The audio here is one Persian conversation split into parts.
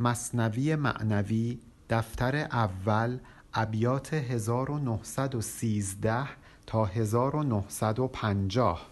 مصنوی معنوی دفتر اول ابیات 1913 تا 1950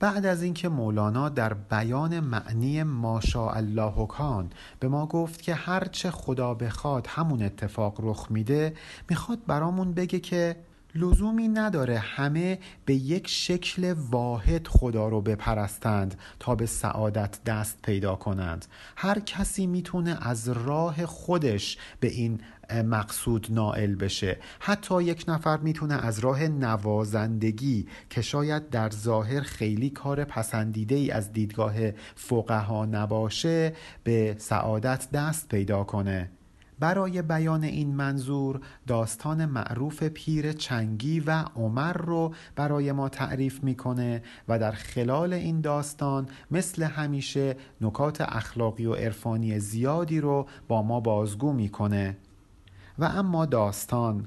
بعد از اینکه مولانا در بیان معنی ماشاءالله کان به ما گفت که هرچه خدا بخواد همون اتفاق رخ میده می‌خواد برامون بگه که لزومی نداره همه به یک شکل واحد خدا رو بپرستند تا به سعادت دست پیدا کنند. هر کسی می‌تونه از راه خودش به این مقصود نائل بشه. حتی یک نفر می‌تونه از راه نوازندگی که شاید در ظاهر خیلی کار پسندیده ای از دیدگاه فقها نباشه به سعادت دست پیدا کنه. برای بیان این منظور داستان معروف پیر چنگی و عمر رو برای ما تعریف می‌کنه و در خلال این داستان مثل همیشه نکات اخلاقی و عرفانی زیادی رو با ما بازگو می‌کنه. و اما داستان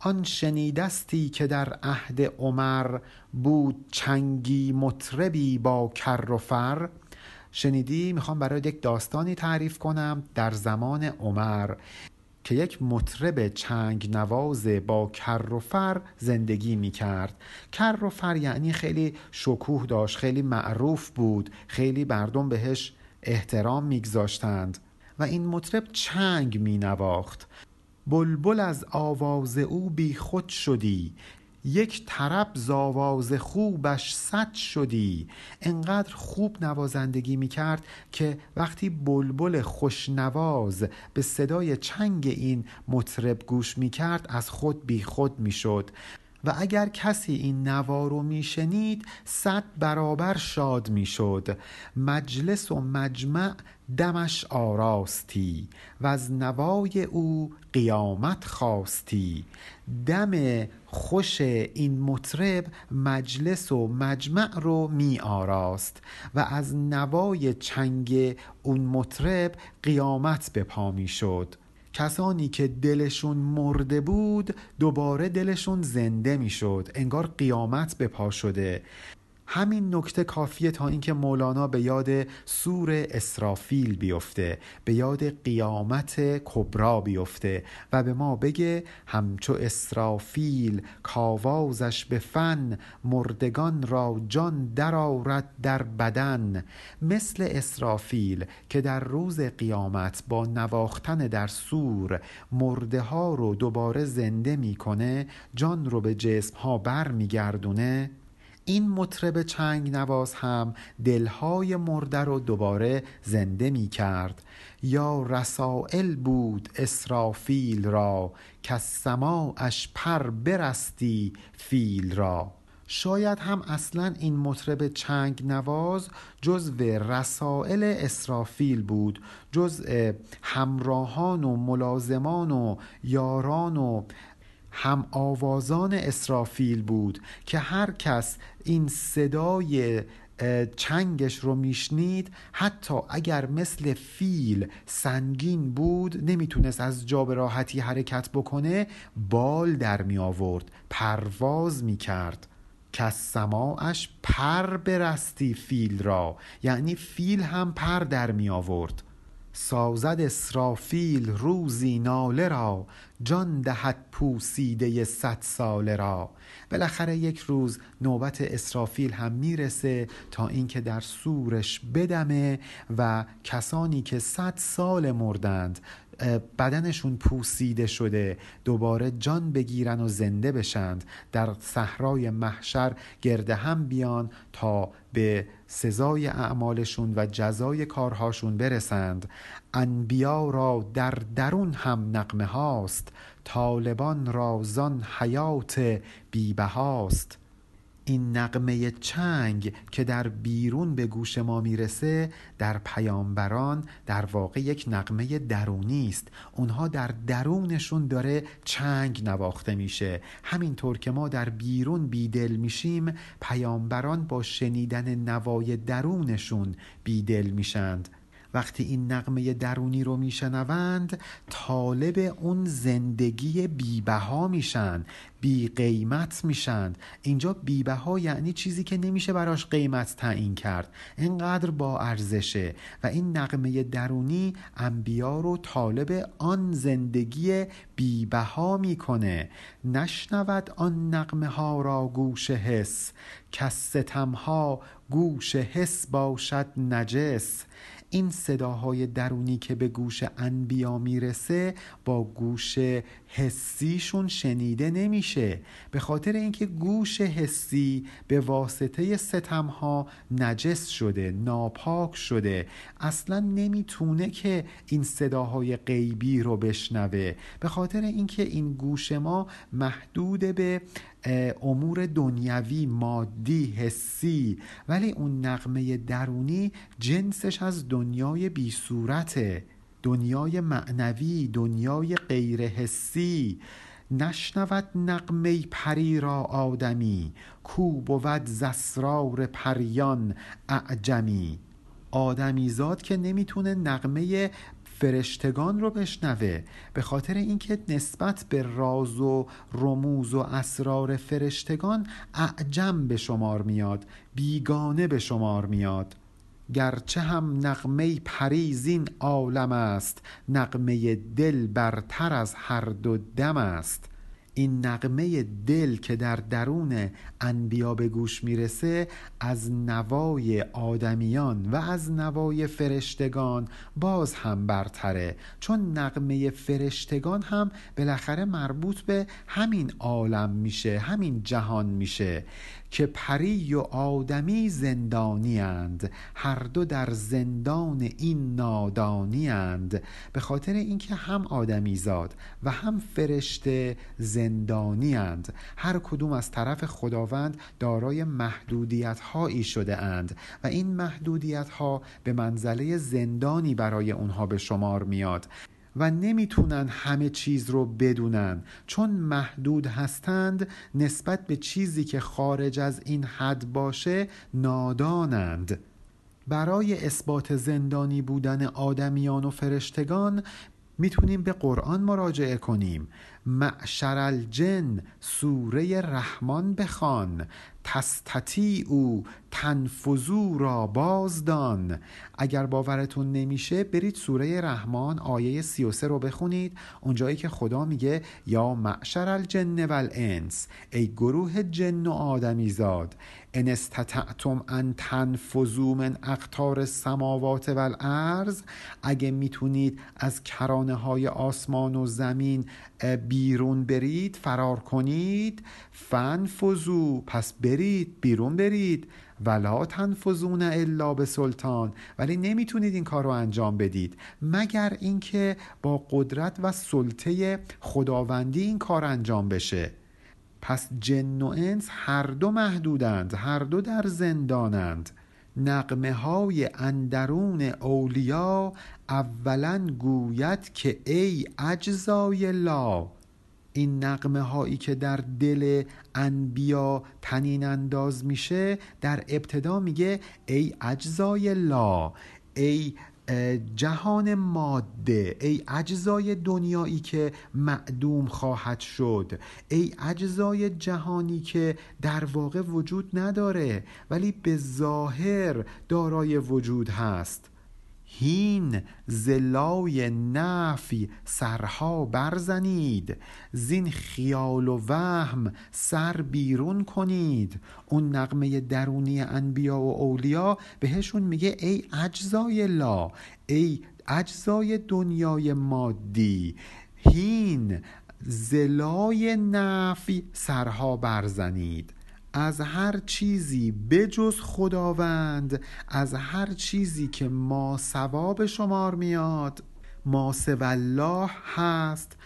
آن شنیدستی که در عهد عمر بود چنگی مطربی با کر و فر شنیدی؟ می‌خوام برای یک داستانی تعریف کنم در زمان عمر که یک مطرب چنگ نواز با کر و فر زندگی می‌کرد. کر و فر یعنی خیلی شکوه داشت خیلی معروف بود خیلی مردم بهش احترام میگذاشتند و این مطرب چنگ مینواخت. بلبل از آواز او بی خود شدی. یک طرب ز آواز خوبش صد شدی. انقدر خوب نوازندگی می‌کرد که وقتی بلبل خوشنواز به صدای چنگ این مطرب گوش می‌کرد از خود بی خود می‌شد. و اگر کسی این نوا رو میشنید صد برابر شاد می‌شد. مجلس و مجمع دمش آراستی و از نوای او قیامت خواستی. دم خوش این مطرب مجلس و مجمع رو می آراست و از نوای چنگ اون مطرب قیامت به پا می شد. کسانی که دلشون مرده بود دوباره دلشون زنده می‌شد انگار قیامت به پا شده. همین نکته کافیه تا اینکه مولانا به یاد سور اسرافیل بیفته به یاد قیامت کبرا بیفته و به ما بگه همچو اسرافیل کاوازش به فن مردگان را جان درآورد در بدن. مثل اسرافیل که در روز قیامت با نواختن در سور مرده ها رو دوباره زنده می‌کنه جان رو به جسم ها بر میگردونه این مطرب چنگ نواز هم دلهای مرده رو دوباره زنده می کرد یا رسائل بود اسرافیل را که سماعش پر برستی فیل را. شاید هم اصلا این مطرب چنگ نواز جزو رسائل اسرافیل بود جزء همراهان و ملازمان و یاران و هم آوازان اسرافیل بود که هر کس این صدای چنگش رو میشنید حتی اگر مثل فیل سنگین بود نمی‌تونست از جا به راحتی حرکت بکنه بال در می آورد پرواز می کرد که سماعش پر برستی فیل را یعنی فیل هم پر در می آورد سازد اسرافیل روزی ناله را جان دهد پوسیده صد ساله را. بالاخره یک روز نوبت اسرافیل هم می‌رسه تا اینکه در سورش بدمه و کسانی که صد سال مردند بدنشون پوسیده شده. دوباره جان بگیرن و زنده بشند. در صحرای محشر گرده هم بیان تا به سزای اعمالشون و جزای کارهاشون برسند. انبیا را در درون هم نقمه هاست. طالبان را زان حیات بیبهاست. این نقمه چنگ که در بیرون به گوش ما می‌رسه در پیامبران در واقع یک نقمه درونی است. اونها در درونشون داره چنگ نواخته میشه. همینطور که ما در بیرون بیدل میشیم پیامبران با شنیدن نوای درونشون بیدل میشند. وقتی این نقمه درونی رو میشنوند طالب اون زندگی بیبها میشن بی قیمت میشن. اینجا بیبها یعنی چیزی که نمیشه براش قیمت تعیین کرد. اینقدر با ارزشه. و این نقمه درونی انبیا رو طالب آن زندگی بیبها می‌کنه. نشنود آن نقمه ها را گوش حس. که ستمها گوش حس باشد نجس. این صداهای درونی که به گوش انبیا می‌رسه با گوش حسیشون شنیده نمیشه. به خاطر اینکه گوش حسی به واسطه ستمها نجس شده ناپاک شده. اصلا نمی‌تونه که این صداهای غیبی رو بشنوه. به خاطر اینکه این گوش ما محدود به امور دنیوی مادی حسی. ولی اون نقمه درونی جنسش از دنیای بی صورته دنیای معنوی دنیای غیر حسی نشنود نقمه پری را آدمی کو بود زسرار پریان اعجمی. آدمیزاد که نمی‌تونه نقمه فرشتگان رو بشنوه به خاطر اینکه نسبت به راز و رموز و اسرار فرشتگان اعجم به شمار میاد بیگانه به شمار میاد. گرچه هم نقمه پریز این عالم است نقمه دل برتر از هر دو دم است. این نقمه دل که در درون انبیا به گوش می‌رسه از نوای آدمیان و از نوای فرشتگان باز هم برتره. چون نقمه فرشتگان هم بالاخره مربوط به همین عالم میشه همین جهان میشه. که پری و آدمی زندانی اند. هر دو در زندان این نادانی اند. به خاطر اینکه هم آدمی زاد و هم فرشته زندانی اند. هر کدوم از طرف خداوند دارای محدودیت هایی شده اند و این محدودیت ها به منزله زندانی برای اونها به شمار میاد. و نمی‌تونن همه چیز رو بدونن. چون محدود هستند نسبت به چیزی که خارج از این حد باشه نادانند. برای اثبات زندانی بودن آدمیان و فرشتگان می‌تونیم به قرآن مراجعه کنیم. معشر الجن سوره رحمان بخوان تستطی او تنفذو را بازدان. اگر باورتون نمیشه برید سوره رحمان آیه 33 رو بخونید. اونجایی که خدا میگه یا معشر الجن والانس ای گروه جن و آدمی زاد ان استطعتم ان تنفذوا من اقطار السماوات والارض اگه می‌تونید از کرانه های آسمان و زمین بیرون برید فرار کنید. فنفذو پس برید بیرون برید. ولا تنفذون الا به سلطان ولی نمی‌تونید این کار رو انجام بدید. مگر اینکه با قدرت و سلطه خداوندی این کار انجام بشه. پس جن و انس هر دو محدودند هر دو در زندانند. نقمه های اندرون اولیا اولا گوید که ای اجزای لا این نقمه هایی که در دل انبیا تنین انداز میشه در ابتدا میگه ای اجزای لا ای جهان ماده ای اجزای دنیایی که معدوم خواهد شد ای اجزای جهانی که در واقع وجود نداره ولی به ظاهر دارای وجود هست. هین زلای نفی سرها برزنید. زین خیال و وهم سر بیرون کنید. اون نقمه درونی انبیا و اولیا بهشون میگه ای اجزای لا ای اجزای دنیای مادی هین زلای نفی سرها برزنید. از هر چیزی بجز خداوند از هر چیزی که ما ثواب شمار میاد. ما الله هست.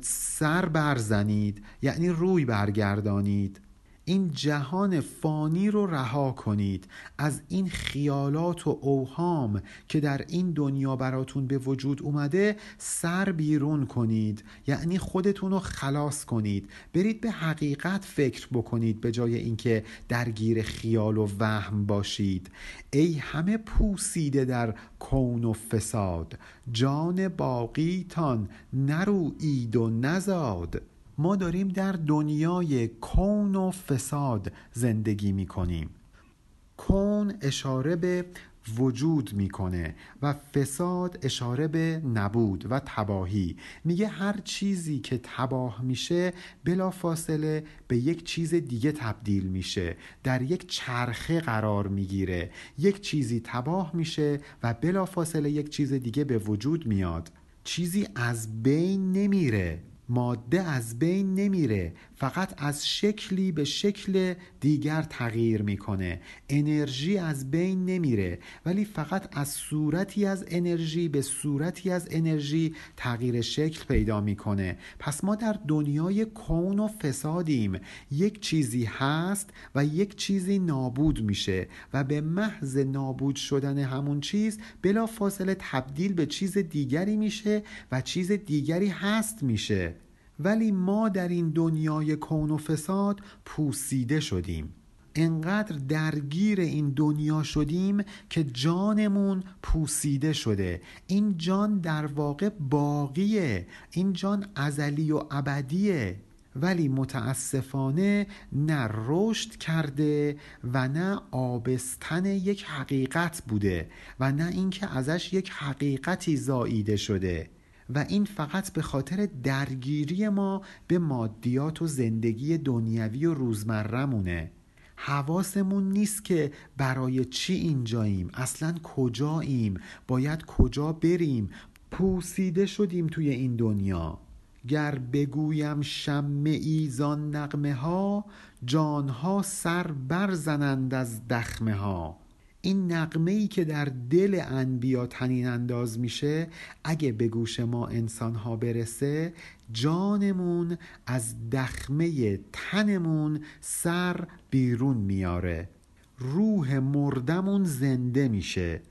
سر برزنید یعنی روی برگردانید. این جهان فانی رو رها کنید از این خیالات و اوهام که در این دنیا براتون به وجود اومده سر بیرون کنید. یعنی خودتون رو خلاص کنید. برید به حقیقت فکر بکنید به جای اینکه درگیر خیال و وهم باشید. ای همه پوسیده در کون و فساد جان باقیتان نروید و نزاد ما داریم در دنیای کون و فساد زندگی می کنیم کون اشاره به وجود می‌کنه و فساد اشاره به نبود و تباهی. میگه هر چیزی که تباه میشه بلا فاصله به یک چیز دیگه تبدیل میشه. در یک چرخه قرار می‌گیره. یک چیزی تباه میشه و بلا فاصله یک چیز دیگه به وجود میاد. چیزی از بین نمیره. ماده از بین نمیره فقط از شکلی به شکل دیگر تغییر می‌کنه. انرژی از بین نمیره ولی فقط از صورتی از انرژی به صورتی از انرژی تغییر شکل پیدا می‌کنه. پس ما در دنیای کون و فسادیم. یک چیزی هست و یک چیزی نابود میشه و به محض نابود شدن همون چیز بلا فاصله تبدیل به چیز دیگری میشه و چیز دیگری هست میشه. ولی ما در این دنیای کون و فساد پوسیده شدیم. انقدر درگیر این دنیا شدیم که جانمون پوسیده شده. این جان در واقع باقیه. این جان ازلی و ابدیه. ولی متاسفانه نه رشد کرده و نه آبستن یک حقیقت بوده و نه اینکه ازش یک حقیقتی زاییده شده. و این فقط به خاطر درگیری ما به مادیات و زندگی دنیوی و روزمرهمونه. حواسمون نیست که برای چی اینجاییم اصلا کجاییم باید کجا بریم. پوسیده شدیم توی این دنیا. گر بگویم شم ایزان نقمه ها جانها سر برزنند از دخمه ها این نقمه ای که در دل انبیا تنین انداز میشه اگه به گوش ما انسان ها برسه جانمون از دخمه تنمون سر بیرون میاره. روح مردمون زنده میشه.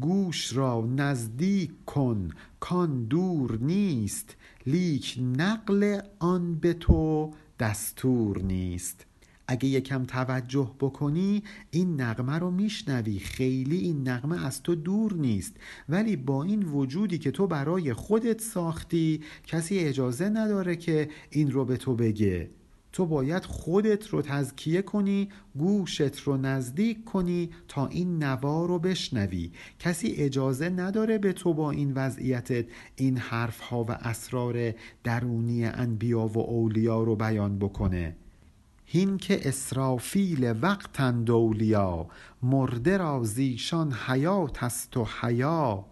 گوش را نزدیک کن کان دور نیست. لیک نقل آن به تو دستور نیست. اگه یکم توجه بکنی این نغمه رو میشنوی. خیلی این نغمه از تو دور نیست. ولی با این وجودی که تو برای خودت ساختی کسی اجازه نداره که این رو به تو بگه. تو باید خودت رو تزکیه کنی گوشت رو نزدیک کنی تا این نوا رو بشنوی. کسی اجازه نداره به تو با این وضعیتت این حرف ها و اسرار درونی انبیا و اولیا رو بیان بکنه. هین که اسرافیل وقتند اولیا مرده را زیشان حیات است و حیا.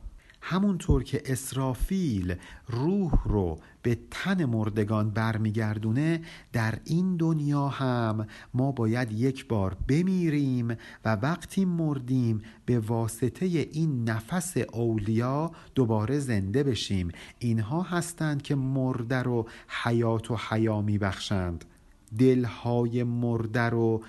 همونطور که اسرافیل روح رو به تن مردگان برمیگردونه در این دنیا هم ما باید یک بار بمیریم و وقتی مردیم به واسطه این نفس اولیا دوباره زنده بشیم. اینها هستند که مرده رو حیات و حیا میبخشند. دلهای مرده رو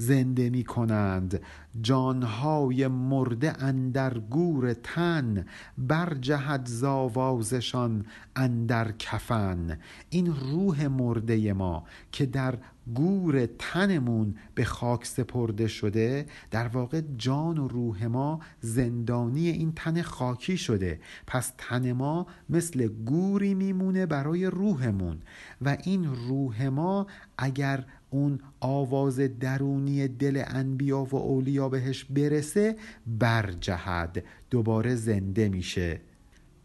زنده می کنند جانهای مرده اندر گور تن بر جهد زاوازشان اندر کفن. این روح مرده ما که در گور تنمون به خاک سپرده شده در واقع جان و روح ما زندانی این تن خاکی شده. پس تن ما مثل گوری میمونه برای روحمون. و این روح ما اگر اون آواز درونی دل انبیا و اولیا بهش برسه برجهد. دوباره زنده میشه.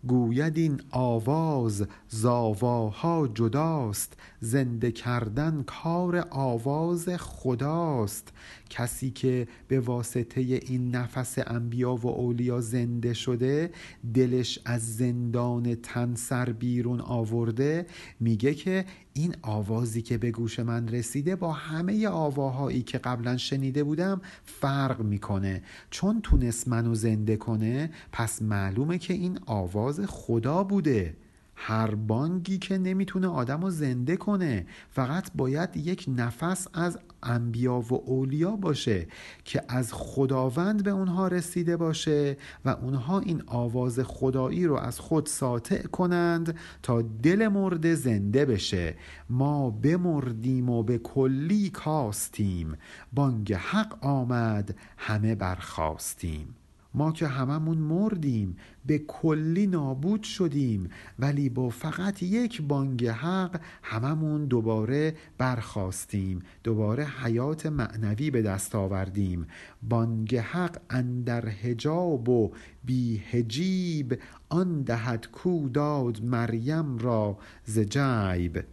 گوید این آواز زاواها جداست. زنده کردن کار آواز خداست. کسی که به واسطه این نفس انبیا و اولیا زنده شده دلش از زندان تن سر بیرون آورده میگه که این آوازی که به گوش من رسیده با همه آواهایی که قبلا شنیده بودم فرق می‌کنه. چون تونست منو زنده کنه پس معلومه که این آواز خدا بوده. هر بانگی که نمی‌تونه آدم رو زنده کنه فقط باید یک نفس از انبیا و اولیا باشه که از خداوند به اونها رسیده باشه و اونها این آواز خدایی رو از خود ساطع کنند تا دل مرده زنده بشه. ما بمردیم و به کلی کاستیم. بانگ حق آمد همه برخواستیم ما که هممون مردیم به کلی نابود شدیم ولی با فقط یک بانگ حق هممون دوباره برخواستیم دوباره حیات معنوی به دست آوردیم. بانگ حق اندر هجاب و بی هجیب آن دهد کو داد مریم را ز جیب.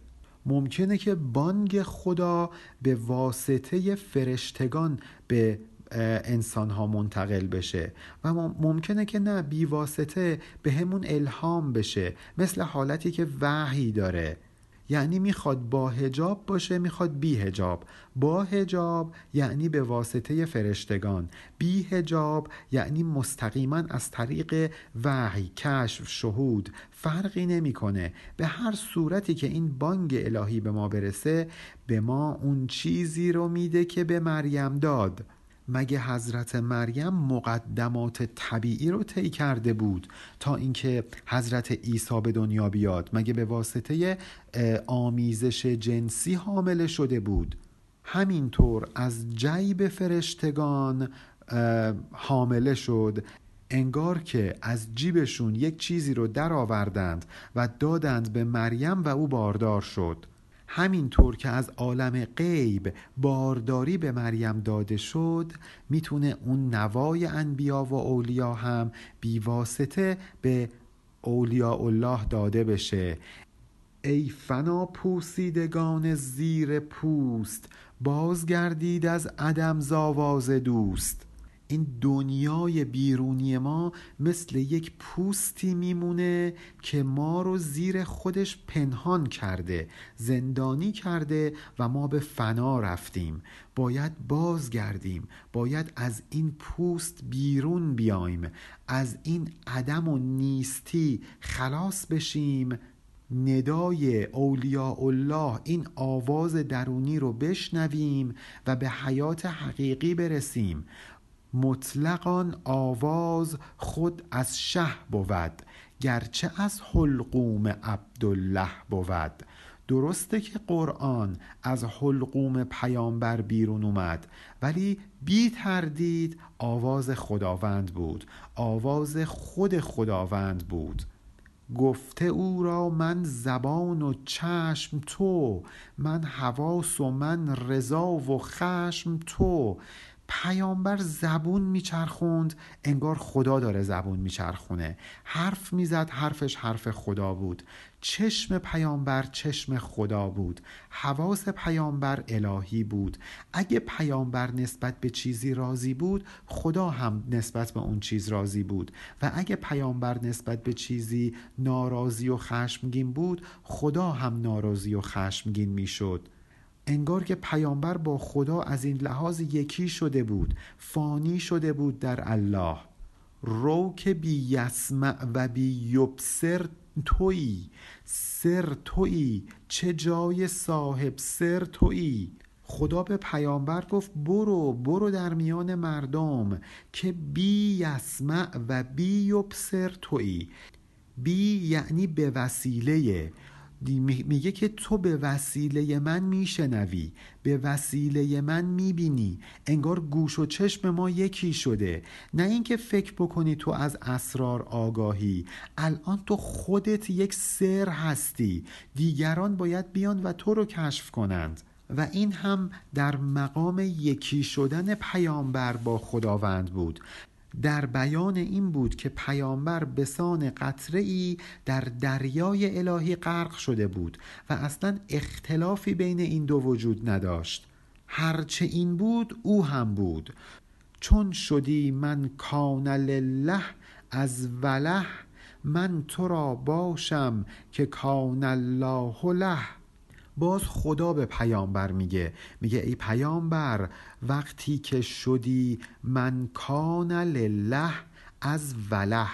ممکنه که بانگ خدا به واسطه فرشتگان به انسان ها منتقل بشه. و ممکنه که نه بیواسطه به همون الهام بشه. مثل حالتی که وحی داره. یعنی می‌خواد با هجاب باشه می‌خواد بی هجاب با هجاب یعنی به واسطه فرشتگان. بی هجاب یعنی مستقیما از طریق وحی کشف شهود. فرقی نمی‌کنه. به هر صورتی که این بانگ الهی به ما برسه به ما اون چیزی رو میده که به مریم داد. مگه حضرت مریم مقدمات طبیعی رو طی کرده بود تا اینکه حضرت عیسی به دنیا بیاد؟ مگه به واسطه آمیزش جنسی حامله شده بود؟ همینطور از جیب فرشتگان حامله شد. انگار که از جیبشون یک چیزی رو درآوردند و دادند به مریم و او باردار شد. همینطور که از عالم غیب بارداری به مریم داده شد می‌تونه اون نوای انبیا و اولیا هم بیواسطه به اولیاء الله داده بشه. ای فنا پوسیدگان زیر پوست بازگردید از عدم زاواز دوست. این دنیای بیرونی ما مثل یک پوستی میمونه که ما رو زیر خودش پنهان کرده زندانی کرده و ما به فنا رفتیم. باید بازگردیم باید از این پوست بیرون بیایم از این عدم و نیستی خلاص بشیم. ندای اولیاء الله این آواز درونی رو بشنویم و به حیات حقیقی برسیم. مطلقان آواز خود از شه بود گرچه از حلقوم عبدالله بود. درسته که قرآن از حلقوم پیامبر بیرون اومد ولی بی تردید آواز خداوند بود آواز خود خداوند بود. گفته او را من زبان و چشم تو من حواس و من رضا و خشم تو. پیامبر زبون میچرخوند انگار خدا داره زبون میچرخونه. حرف می‌زد حرفش حرف خدا بود. چشم پیامبر چشم خدا بود. حواس پیامبر الهی بود. اگه پیامبر نسبت به چیزی راضی بود خدا هم نسبت به اون چیز راضی بود. و اگه پیامبر نسبت به چیزی ناراضی و خشمگین بود خدا هم ناراضی و خشمگین می‌شد. انگار که پیامبر با خدا از این لحاظ یکی شده بود فانی شده بود در الله. رو که بی یسمع و بی یبصر تویی. سر تویی. چه جای صاحب سر تویی؟ خدا به پیامبر گفت برو برو در میان مردم که بی یسمع و بی یبصر تویی. بی یعنی به وسیله. میگه که تو به وسیله من میشنوی به وسیله من می‌بینی. انگار گوش و چشم ما یکی شده. نه اینکه فکر بکنی تو از اسرار آگاهی. الان تو خودت یک سر هستی. دیگران باید بیان و تو رو کشف کنند. و این هم در مقام یکی شدن پیامبر با خداوند بود. در بیان این بود که پیامبر به سان قطره ای در دریای الهی غرق شده بود و اصلا اختلافی بین این دو وجود نداشت. هرچه این بود او هم بود. چون شدی من کان لله از وله من تو را باشم که کان الله له. باز خدا به پیامبر میگه. میگه ای پیامبر وقتی که شدی من کان لله از وله.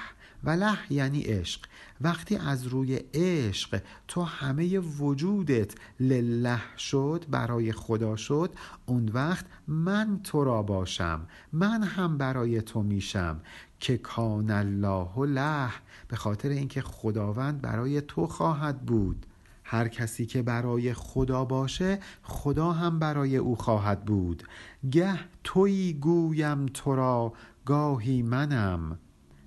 وله یعنی عشق. وقتی از روی عشق تو همه وجودت لله شد برای خدا شد اون وقت من تو را باشم. من هم برای تو میشم. که کان الله له. به خاطر اینکه خداوند برای تو خواهد بود. هر کسی که برای خدا باشه خدا هم برای او خواهد بود. گه تویی گویم تو را گاهی منم.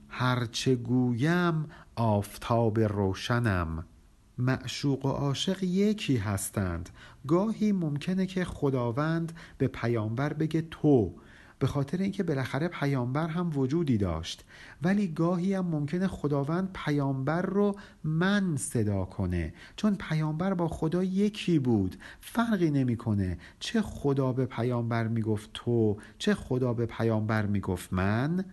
هرچه گویم آفتاب روشنم. معشوق و عاشق یکی هستند. گاهی ممکنه که خداوند به پیامبر بگه تو. به خاطر اینکه بالاخره پیامبر هم وجودی داشت. ولی گاهی هم ممکنه خداوند پیامبر رو من صدا کنه. چون پیامبر با خدا یکی بود. فرقی نمی‌کنه چه خدا به پیامبر می‌گفت تو چه خدا به پیامبر می‌گفت من.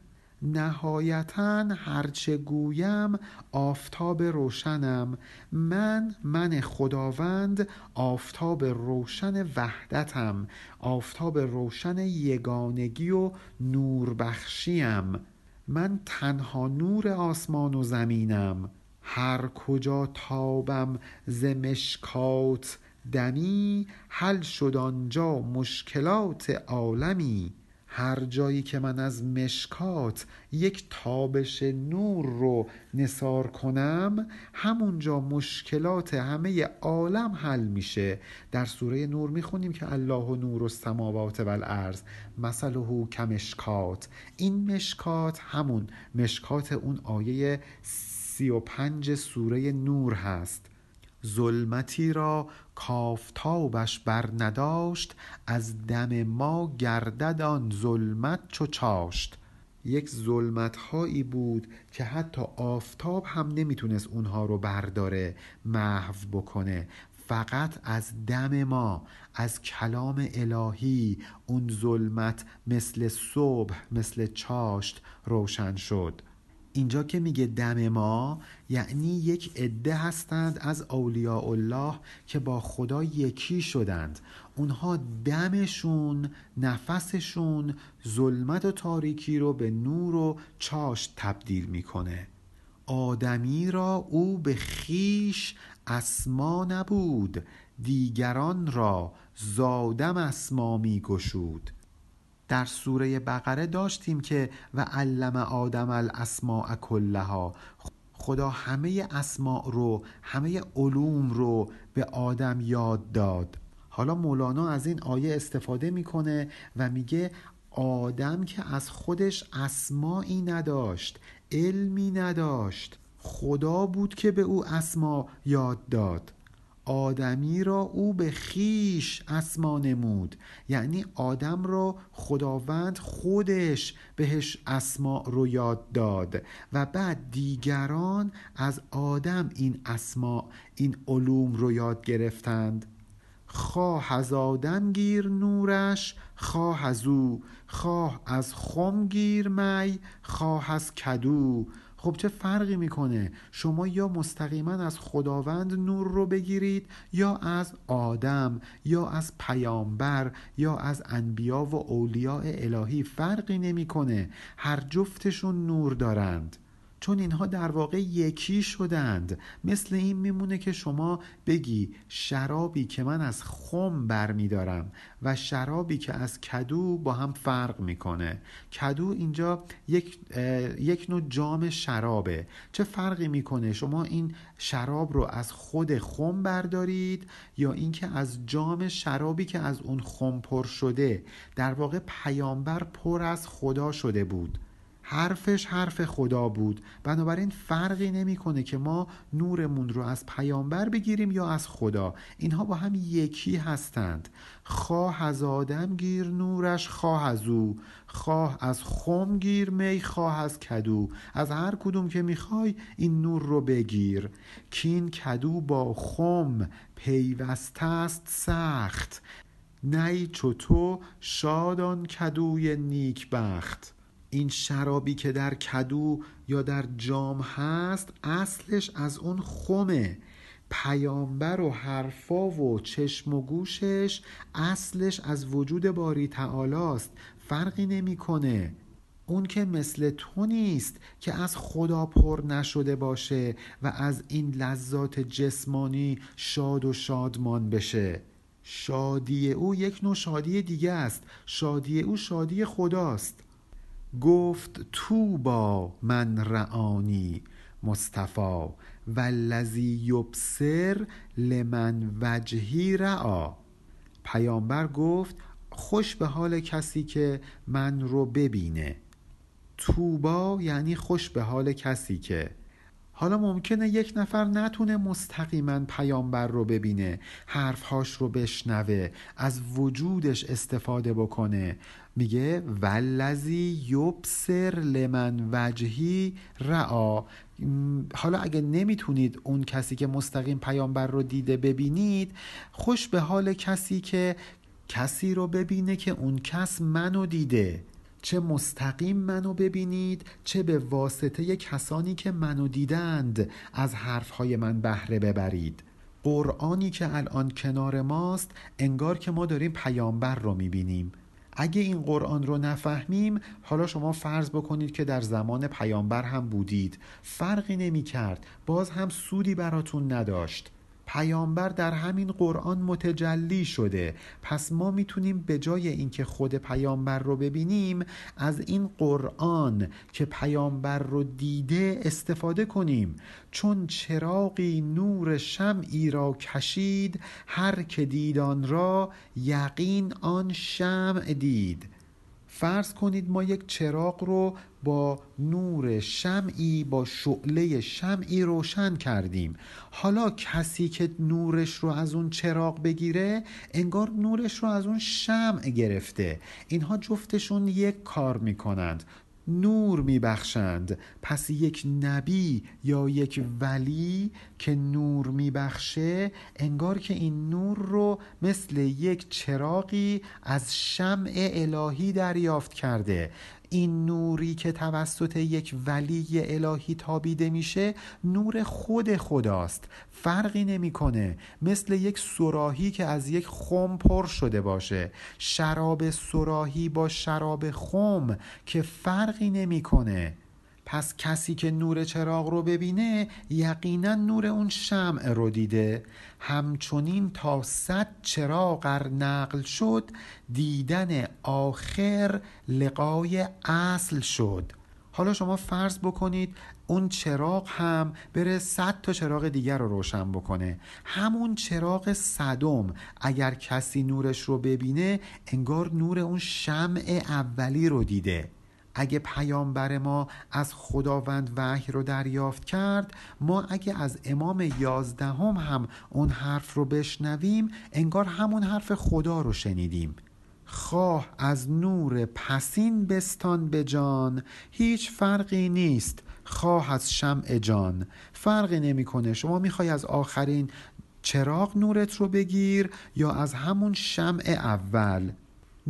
نهایتا هرچه گویم آفتاب روشنم. من من خداوند آفتاب روشن وحدتم. آفتاب روشن یگانگی و نوربخشیم. من تنها نور آسمان و زمینم. هر کجا تابم ز مشکات دمی حل شد آنجا مشکلات عالمی. هر جایی که من از مشکات یک تابش نور رو نثار کنم همونجا مشکلات همه عالم حل میشه. در سوره نور می‌خونیم که الله نور السماوات و الارض مثله کمشکات این مشکات همون مشکات اون آیه سی و پنج سوره نور هست. ظلمتی را کافتابش بر نداشت از دم ما گردد آن ظلمت چو چاشت. یک ظلمت هایی بود که حتی آفتاب هم نمی‌تونست اونها رو برداره محو بکنه. فقط از دم ما از کلام الهی اون ظلمت مثل صبح مثل چاشت روشن شد. اینجا که میگه دم ما یعنی یک عده هستند از اولیاء الله که با خدا یکی شدند. اونها دمشون نفسشون ظلمت و تاریکی رو به نور و چاشت تبدیل می‌کنه. آدمی را او به خیش اسما نبود دیگران را زادم اسما می گشود در سوره بقره داشتیم که و علم آدم الاسماء کلها خدا همه اسماء رو همه علوم رو به آدم یاد داد. حالا مولانا از این آیه استفاده می‌کنه و میگه آدم که از خودش اسمایی نداشت علمی نداشت خدا بود که به او اسما یاد داد. آدمی را او به خیش اسما نمود. یعنی آدم را خداوند خودش بهش اسما رو یاد داد و بعد دیگران از آدم این اسما این علوم رو یاد گرفتند. خواه از آدم گیر نورش خواه از او خواه از خم گیر می خواه از کدو خب چه فرقی می‌کنه؟ شما یا مستقیما از خداوند نور رو بگیرید یا از آدم یا از پیامبر یا از انبیا و اولیاء الهی. فرقی نمی‌کنه. هر جفتشون نور دارند. چون اینها در واقع یکی شدند. مثل این میمونه که شما بگی شرابی که من از خم برمیدارم و شرابی که از کدو با هم فرق می‌کنه. کدو اینجا یک, یک نوع جام شرابه. چه فرقی می‌کنه؟ شما این شراب رو از خود خم بردارید یا اینکه از جام شرابی که از اون خم پر شده در واقع پیامبر پر از خدا شده بود. حرفش حرف خدا بود. بنابراین فرقی نمی‌کنه که ما نورمون رو از پیامبر بگیریم یا از خدا. اینها با هم یکی هستند. خواه از آدم گیر نورش خواه از او. خواه از خم گیر می خواه از کدو. از هر کدوم که می‌خوای این نور رو بگیر. کین کدو با خم پیوسته است سخت. نی چو تو شادان کدوی نیک بخت این شرابی که در کدو یا در جام هست اصلش از اون خمه. پیامبر و حرفا و چشم و گوشش اصلش از وجود باری تعالی است فرقی نمی‌کنه. اون که مثل تو نیست که از خدا پر نشده باشه و از این لذات جسمانی شاد و شادمان بشه. شادی او یک نوع شادی دیگه است. شادی او شادی خداست. گفت تو با من رعانی مصطفی والذی یبصر لمن وجهی رعا پیامبر گفت خوش به حال کسی که من رو ببینه. توبا یعنی خوش به حال کسی که. حالا ممکنه یک نفر نتونه مستقیما پیامبر رو ببینه حرفهاش رو بشنوه از وجودش استفاده بکنه. میگه ولذی یبصر لمن وجهی رعا حالا اگه نمی‌تونید اون کسی که مستقیم پیامبر رو دیده ببینید خوش به حال کسی که کسی رو ببینه که اون کس منو دیده. چه مستقیم منو ببینید چه به واسطه کسانی که منو دیدند از حرفهای من بهره ببرید. قرآنی که الان کنار ماست انگار که ما داریم پیامبر رو می‌بینیم. اگه این قرآن رو نفهمیم حالا شما فرض بکنید که در زمان پیامبر هم بودید. فرقی نمی کرد باز هم سودی براتون نداشت. پیامبر در همین قرآن متجلی شده. پس ما می‌تونیم به جای اینکه خود پیامبر رو ببینیم از این قرآن که پیامبر رو دیده استفاده کنیم. چون چراغی نور شمعی را کشید هر که دید آن را یقین آن شمع دید. فرض کنید ما یک چراغ رو با نور شمعی با شعله شمعی روشن کردیم. حالا کسی که نورش رو از اون چراغ بگیره انگار نورش رو از اون شمع گرفته. اینها جفتشون یک کار می‌کنند. نور میبخشند. پس یک نبی یا یک ولی که نور میبخشه انگار که این نور رو مثل یک چراغی از شمع الهی دریافت کرده. این نوری که توسط یک ولی الهی تابیده میشه نور خود خداست. فرقی نمی‌کنه. مثل یک سراهی که از یک خم پر شده باشه. شراب سراهی با شراب خم که فرقی نمی‌کنه. پس کسی که نور چراغ رو ببینه یقینا نور اون شمع رو دیده. همچنین تا صد چراغ نقل شد دیدن آخر لقای اصل شد. حالا شما فرض بکنید اون چراغ هم بره صد تا چراغ دیگر رو روشن بکنه. همون چراغ صدم اگر کسی نورش رو ببینه انگار نور اون شمع اولی رو دیده. اگه پیامبر ما از خداوند وحی رو دریافت کرد ما اگه از امام یازدهم هم اون حرف رو بشنویم انگار همون حرف خدا رو شنیدیم. خواه از نور پسین بستان به جان هیچ فرقی نیست. خواه از شمع جان. فرقی نمی‌کنه. شما می‌خوای از آخرین چراغ نورت رو بگیر یا از همون شمع اول؟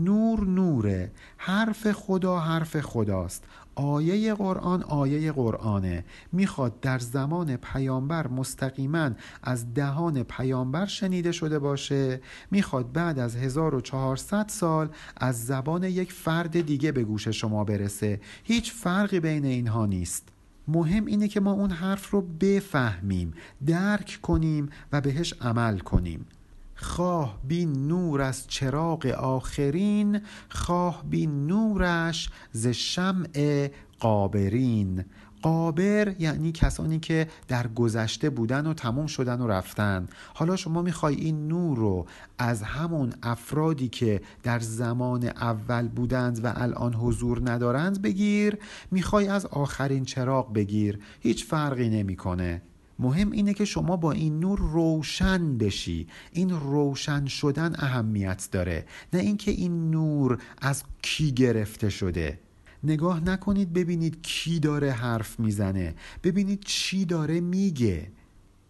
نور نوره. حرف خدا حرف خداست. آیه قرآن آیه قرآنه. می‌خواد در زمان پیامبر مستقیما از دهان پیامبر شنیده شده باشه. می‌خواد بعد از 1400 سال از زبان یک فرد دیگه به گوش شما برسه. هیچ فرقی بین اینها نیست. مهم اینه که ما اون حرف رو بفهمیم درک کنیم و بهش عمل کنیم. خواه بین نور از چراغ آخرین خواه بین نورش ز شمع قابرین. قابر یعنی کسانی که در گذشته بودن و تموم شدن و رفتن. حالا شما می‌خوای این نور رو از همون افرادی که در زمان اول بودند و الان حضور ندارند بگیر می‌خوای از آخرین چراغ بگیر. هیچ فرقی نمی‌کنه. مهم اینه که شما با این نور روشن بشی. این روشن شدن اهمیت داره. نه اینکه این نور از کی گرفته شده. نگاه نکنید ببینید کی داره حرف می‌زنه. ببینید چی داره میگه.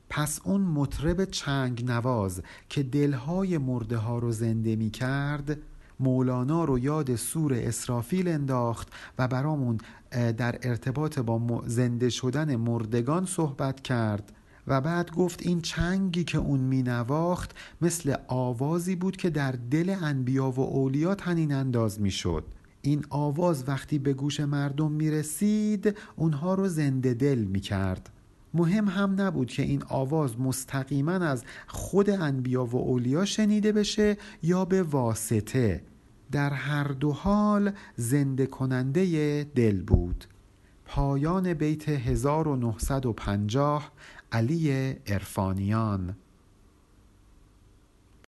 پس اون مطرب چنگ نواز که دلهای مرده ها رو زنده می کرد مولانا رو یاد سور اسرافیل انداخت و برامون در ارتباط با زنده شدن مردگان صحبت کرد و بعد گفت این چنگی که اون می نواخت مثل آوازی بود که در دل انبیا و اولیا تنین انداز می شد این آواز وقتی به گوش مردم می رسید اونها رو زنده دل می کرد مهم هم نبود که این آواز مستقیما از خود انبیا و اولیا شنیده بشه یا به واسطه. در هر دو حال زنده کننده دل بود. پایان بیت 1950 علی ارفانیان